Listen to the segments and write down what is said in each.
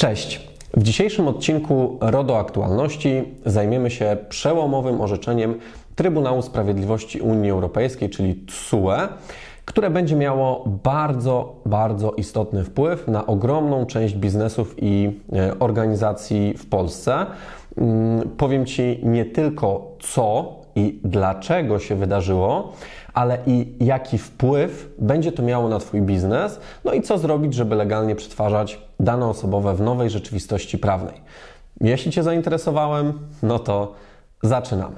Cześć! W dzisiejszym odcinku RODO Aktualności zajmiemy się przełomowym orzeczeniem Trybunału Sprawiedliwości Unii Europejskiej, czyli TSUE, które będzie miało bardzo, bardzo istotny wpływ na ogromną część biznesów i e, organizacji w Polsce. Mm, powiem Ci nie tylko co i dlaczego się wydarzyło, ale i jaki wpływ będzie to miało na Twój biznes, no i co zrobić, żeby legalnie przetwarzać dane osobowe w nowej rzeczywistości prawnej. Jeśli Cię zainteresowałem, no to zaczynamy.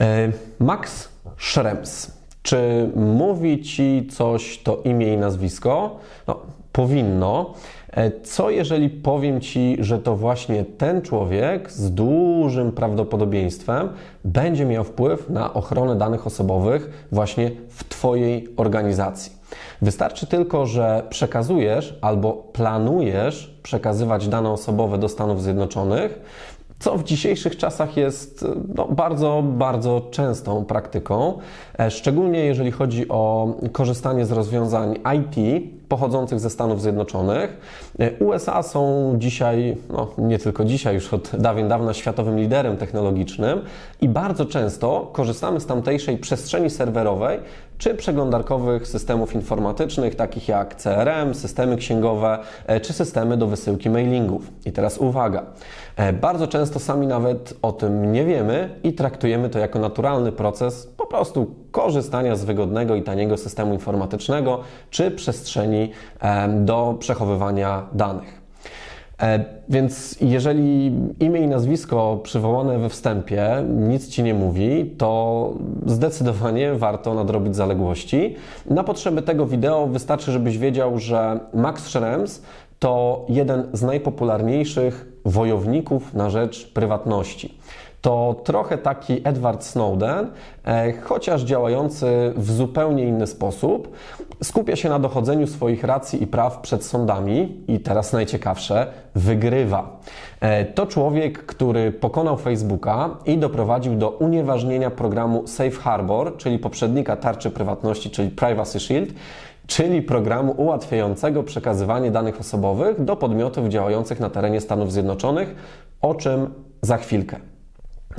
E, Max Schrems. Czy mówi Ci coś to imię i nazwisko? No, powinno. E, co jeżeli powiem Ci, że to właśnie ten człowiek z dużym prawdopodobieństwem będzie miał wpływ na ochronę danych osobowych właśnie w Twojej organizacji? Wystarczy tylko, że przekazujesz albo planujesz przekazywać dane osobowe do Stanów Zjednoczonych, co w dzisiejszych czasach jest no, bardzo, bardzo częstą praktyką, e, szczególnie jeżeli chodzi o korzystanie z rozwiązań IT pochodzących ze Stanów Zjednoczonych. E, USA są dzisiaj, no nie tylko dzisiaj, już od dawien dawna światowym liderem technologicznym i bardzo często korzystamy z tamtejszej przestrzeni serwerowej czy przeglądarkowych systemów informatycznych, takich jak CRM, systemy księgowe e, czy systemy do wysyłki mailingów. I teraz uwaga, e, bardzo często sami nawet o tym nie wiemy i traktujemy to jako naturalny proces po prostu korzystania z wygodnego i taniego systemu informatycznego czy przestrzeni do przechowywania danych. E, więc jeżeli imię i nazwisko przywołane we wstępie nic Ci nie mówi, to zdecydowanie warto nadrobić zaległości. Na potrzeby tego wideo wystarczy, żebyś wiedział, że Max Schrems to jeden z najpopularniejszych wojowników na rzecz prywatności to trochę taki Edward Snowden, e, chociaż działający w zupełnie inny sposób, skupia się na dochodzeniu swoich racji i praw przed sądami i teraz najciekawsze, wygrywa. E, to człowiek, który pokonał Facebooka i doprowadził do unieważnienia programu Safe Harbor, czyli poprzednika tarczy prywatności, czyli Privacy Shield, czyli programu ułatwiającego przekazywanie danych osobowych do podmiotów działających na terenie Stanów Zjednoczonych, o czym za chwilkę.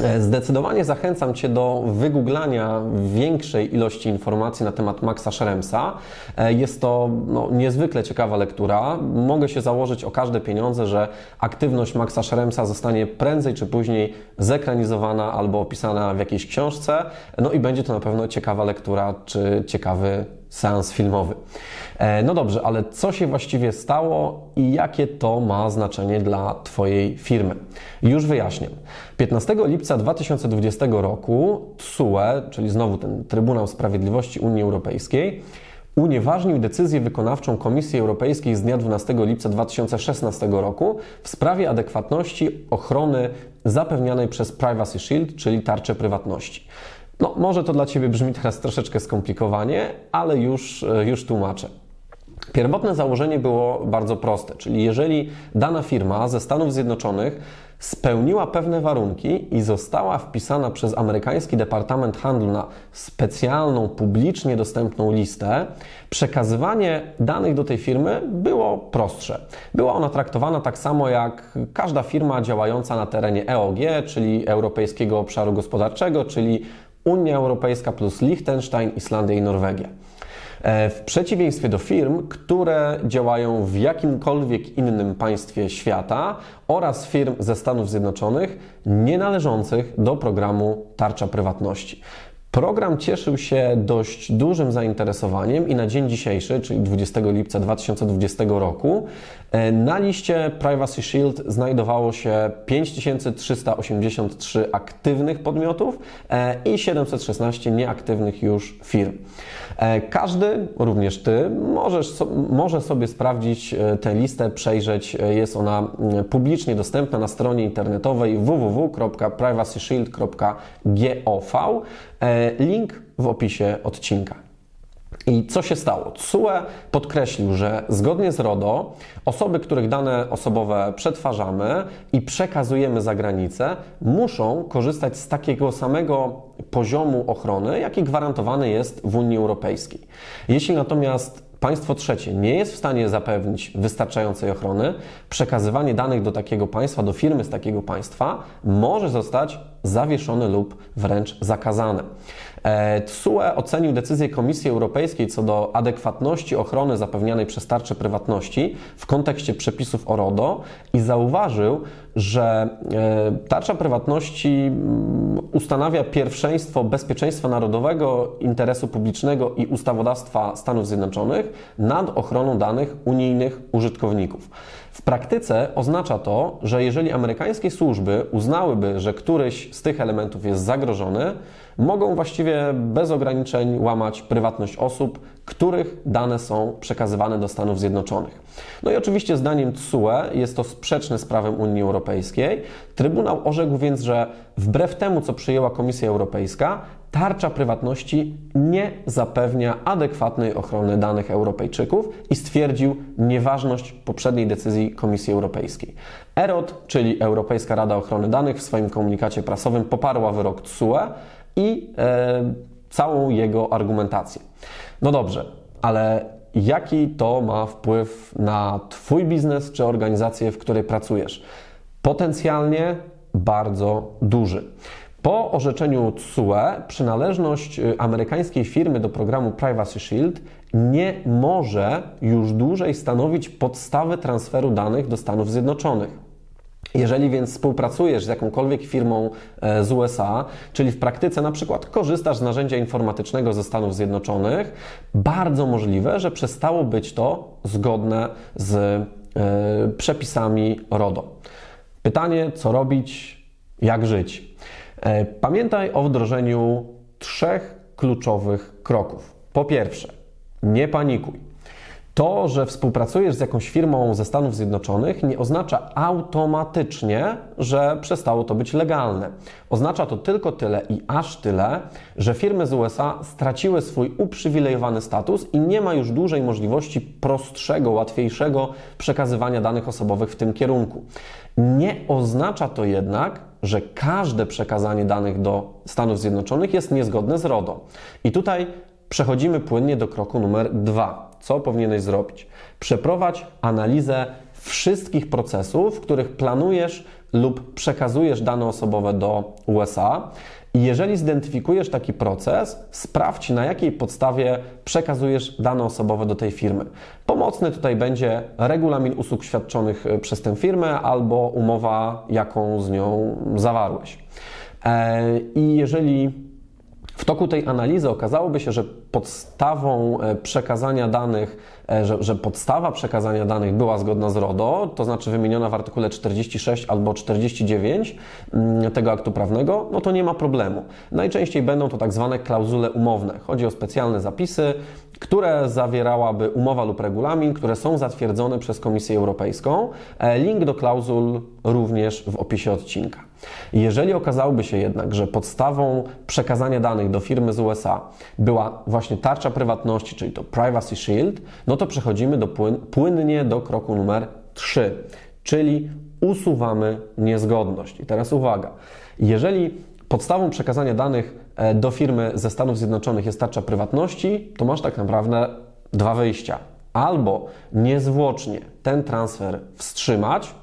E, zdecydowanie zachęcam Cię do wygooglania większej ilości informacji na temat Maxa Scheremsa. E, jest to no, niezwykle ciekawa lektura. Mogę się założyć o każde pieniądze, że aktywność Maxa Scheremsa zostanie prędzej czy później zekranizowana albo opisana w jakiejś książce. No i będzie to na pewno ciekawa lektura czy ciekawy seans filmowy. E, no dobrze, ale co się właściwie stało i jakie to ma znaczenie dla Twojej firmy? Już wyjaśniam. 15 lipca 2020 roku TSUE, czyli znowu ten Trybunał Sprawiedliwości Unii Europejskiej, unieważnił decyzję wykonawczą Komisji Europejskiej z dnia 12 lipca 2016 roku w sprawie adekwatności ochrony zapewnianej przez Privacy Shield, czyli tarczę prywatności. No, może to dla Ciebie brzmi teraz troszeczkę skomplikowanie, ale już, e, już tłumaczę. Pierwotne założenie było bardzo proste, czyli jeżeli dana firma ze Stanów Zjednoczonych spełniła pewne warunki i została wpisana przez amerykański Departament Handlu na specjalną, publicznie dostępną listę, przekazywanie danych do tej firmy było prostsze. Była ona traktowana tak samo jak każda firma działająca na terenie EOG, czyli Europejskiego Obszaru Gospodarczego, czyli Unia Europejska plus Liechtenstein, Islandia i Norwegia. E, w przeciwieństwie do firm, które działają w jakimkolwiek innym państwie świata oraz firm ze Stanów Zjednoczonych nie należących do programu Tarcza Prywatności. Program cieszył się dość dużym zainteresowaniem i na dzień dzisiejszy, czyli 20 lipca 2020 roku, e, na liście Privacy Shield znajdowało się 5383 aktywnych podmiotów e, i 716 nieaktywnych już firm. E, każdy, również Ty, możesz, może sobie sprawdzić tę listę, przejrzeć. Jest ona mm, publicznie dostępna na stronie internetowej www.privacyshield.gov. Link w opisie odcinka. I co się stało? TSUE podkreślił, że zgodnie z RODO osoby, których dane osobowe przetwarzamy i przekazujemy za granicę, muszą korzystać z takiego samego poziomu ochrony, jaki gwarantowany jest w Unii Europejskiej. Jeśli natomiast państwo trzecie nie jest w stanie zapewnić wystarczającej ochrony, przekazywanie danych do takiego państwa, do firmy z takiego państwa może zostać zawieszone lub wręcz zakazane. TSUE ocenił decyzję Komisji Europejskiej co do adekwatności ochrony zapewnianej przez tarczę prywatności w kontekście przepisów o RODO i zauważył, że e, tarcza prywatności mm, ustanawia pierwszeństwo bezpieczeństwa narodowego, interesu publicznego i ustawodawstwa Stanów Zjednoczonych nad ochroną danych unijnych użytkowników. W praktyce oznacza to, że jeżeli amerykańskie służby uznałyby, że któryś z tych elementów jest zagrożony, mogą właściwie bez ograniczeń łamać prywatność osób, których dane są przekazywane do Stanów Zjednoczonych. No i oczywiście zdaniem TSUE jest to sprzeczne z prawem Unii Europejskiej. Trybunał orzekł więc, że wbrew temu, co przyjęła Komisja Europejska, tarcza prywatności nie zapewnia adekwatnej ochrony danych Europejczyków i stwierdził nieważność poprzedniej decyzji Komisji Europejskiej. EROT, czyli Europejska Rada Ochrony Danych, w swoim komunikacie prasowym poparła wyrok TSUE i e, całą jego argumentację. No dobrze, ale jaki to ma wpływ na Twój biznes czy organizację, w której pracujesz? Potencjalnie bardzo duży. Po orzeczeniu TSUE przynależność y, amerykańskiej firmy do programu Privacy Shield nie może już dłużej stanowić podstawy transferu danych do Stanów Zjednoczonych. Jeżeli więc współpracujesz z jakąkolwiek firmą e, z USA, czyli w praktyce na przykład korzystasz z narzędzia informatycznego ze Stanów Zjednoczonych, bardzo możliwe, że przestało być to zgodne z e, przepisami RODO. Pytanie, co robić, jak żyć. E, pamiętaj o wdrożeniu trzech kluczowych kroków. Po pierwsze, nie panikuj. To, że współpracujesz z jakąś firmą ze Stanów Zjednoczonych, nie oznacza automatycznie, że przestało to być legalne. Oznacza to tylko tyle i aż tyle, że firmy z USA straciły swój uprzywilejowany status i nie ma już dłużej możliwości prostszego, łatwiejszego przekazywania danych osobowych w tym kierunku. Nie oznacza to jednak, że każde przekazanie danych do Stanów Zjednoczonych jest niezgodne z RODO. I tutaj przechodzimy płynnie do kroku numer dwa co powinieneś zrobić? Przeprowadź analizę wszystkich procesów, w których planujesz lub przekazujesz dane osobowe do USA. I jeżeli zidentyfikujesz taki proces, sprawdź na jakiej podstawie przekazujesz dane osobowe do tej firmy. Pomocny tutaj będzie regulamin usług świadczonych e, przez tę firmę albo umowa, jaką z nią zawarłeś. E, I jeżeli w toku tej analizy okazałoby się, że podstawą e, przekazania danych, e, że, że, podstawa przekazania danych była zgodna z RODO, to znaczy wymieniona w artykule 46 albo 49 mm, tego aktu prawnego, no to nie ma problemu. Najczęściej będą to tak zwane klauzule umowne. Chodzi o specjalne zapisy, które zawierałaby umowa lub regulamin, które są zatwierdzone przez Komisję Europejską. E, link do klauzul również w opisie odcinka. Jeżeli okazałoby się jednak, że podstawą przekazania danych do firmy z USA była właśnie tarcza prywatności, czyli to Privacy Shield, no to przechodzimy do płyn płynnie do kroku numer 3, czyli usuwamy niezgodność. I teraz uwaga, jeżeli podstawą przekazania danych e, do firmy ze Stanów Zjednoczonych jest tarcza prywatności, to masz tak naprawdę dwa wyjścia. Albo niezwłocznie ten transfer wstrzymać,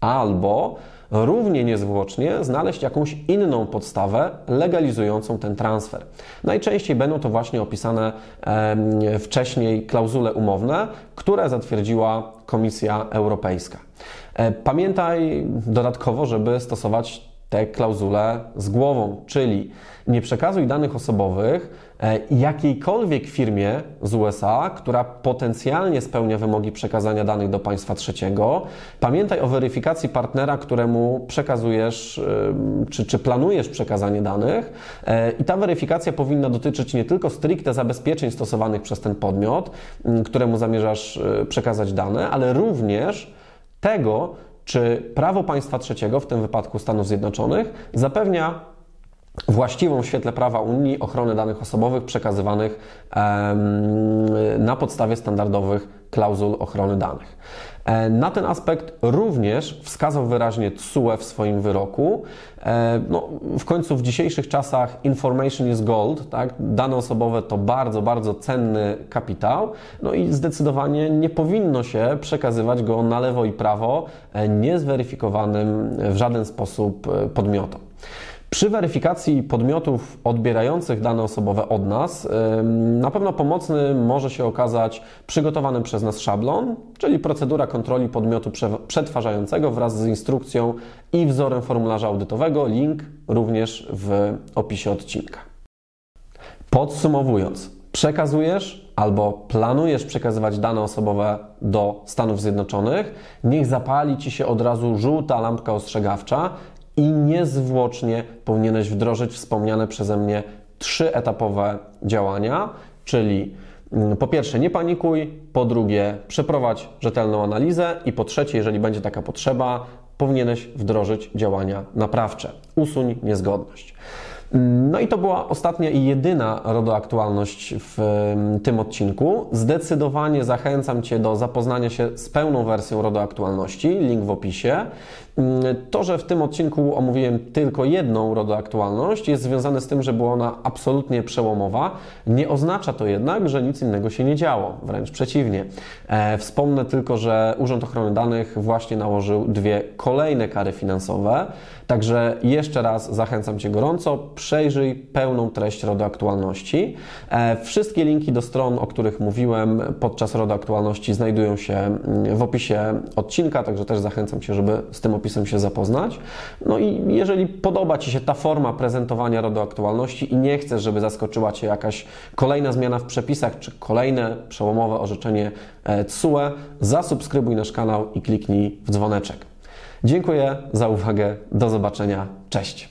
albo równie niezwłocznie znaleźć jakąś inną podstawę legalizującą ten transfer. Najczęściej będą to właśnie opisane wcześniej klauzule umowne, które zatwierdziła Komisja Europejska. E, pamiętaj dodatkowo, żeby stosować te klauzule z głową, czyli nie przekazuj danych osobowych e, jakiejkolwiek firmie z USA, która potencjalnie spełnia wymogi przekazania danych do państwa trzeciego. Pamiętaj o weryfikacji partnera, któremu przekazujesz czy, czy planujesz przekazanie danych. E, I ta weryfikacja powinna dotyczyć nie tylko stricte zabezpieczeń stosowanych przez ten podmiot, któremu zamierzasz e, przekazać dane, ale również tego, czy prawo państwa trzeciego, w tym wypadku Stanów Zjednoczonych, zapewnia właściwą w świetle prawa Unii ochrony danych osobowych przekazywanych na podstawie standardowych klauzul ochrony danych. E, na ten aspekt również wskazał wyraźnie TSUE w swoim wyroku. E, no, w końcu w dzisiejszych czasach information is gold, tak? dane osobowe to bardzo, bardzo cenny kapitał, no i zdecydowanie nie powinno się przekazywać go na lewo i prawo e, niezweryfikowanym w żaden sposób podmiotom. Przy weryfikacji podmiotów odbierających dane osobowe od nas, na pewno pomocny może się okazać przygotowany przez nas szablon, czyli procedura kontroli podmiotu przetwarzającego wraz z instrukcją i wzorem formularza audytowego. Link również w opisie odcinka. Podsumowując, przekazujesz albo planujesz przekazywać dane osobowe do Stanów Zjednoczonych, niech zapali ci się od razu żółta lampka ostrzegawcza i niezwłocznie powinieneś wdrożyć wspomniane przeze mnie trzyetapowe działania, czyli mm, po pierwsze nie panikuj, po drugie przeprowadź rzetelną analizę i po trzecie, jeżeli będzie taka potrzeba, powinieneś wdrożyć działania naprawcze. Usuń niezgodność. No i to była ostatnia i jedyna RODO-aktualność w tym odcinku. Zdecydowanie zachęcam Cię do zapoznania się z pełną wersją RODO-aktualności, link w opisie. To, że w tym odcinku omówiłem tylko jedną RODO-aktualność jest związane z tym, że była ona absolutnie przełomowa. Nie oznacza to jednak, że nic innego się nie działo, wręcz przeciwnie. E, wspomnę tylko, że Urząd Ochrony Danych właśnie nałożył dwie kolejne kary finansowe, także jeszcze raz zachęcam Cię gorąco przejrzyj pełną treść RODO Aktualności. E, wszystkie linki do stron, o których mówiłem podczas RODO Aktualności znajdują się mm, w opisie odcinka, także też zachęcam Cię, żeby z tym opisem się zapoznać. No i jeżeli podoba Ci się ta forma prezentowania RODO Aktualności i nie chcesz, żeby zaskoczyła Cię jakaś kolejna zmiana w przepisach, czy kolejne przełomowe orzeczenie TSUE, zasubskrybuj nasz kanał i kliknij w dzwoneczek. Dziękuję za uwagę. Do zobaczenia. Cześć.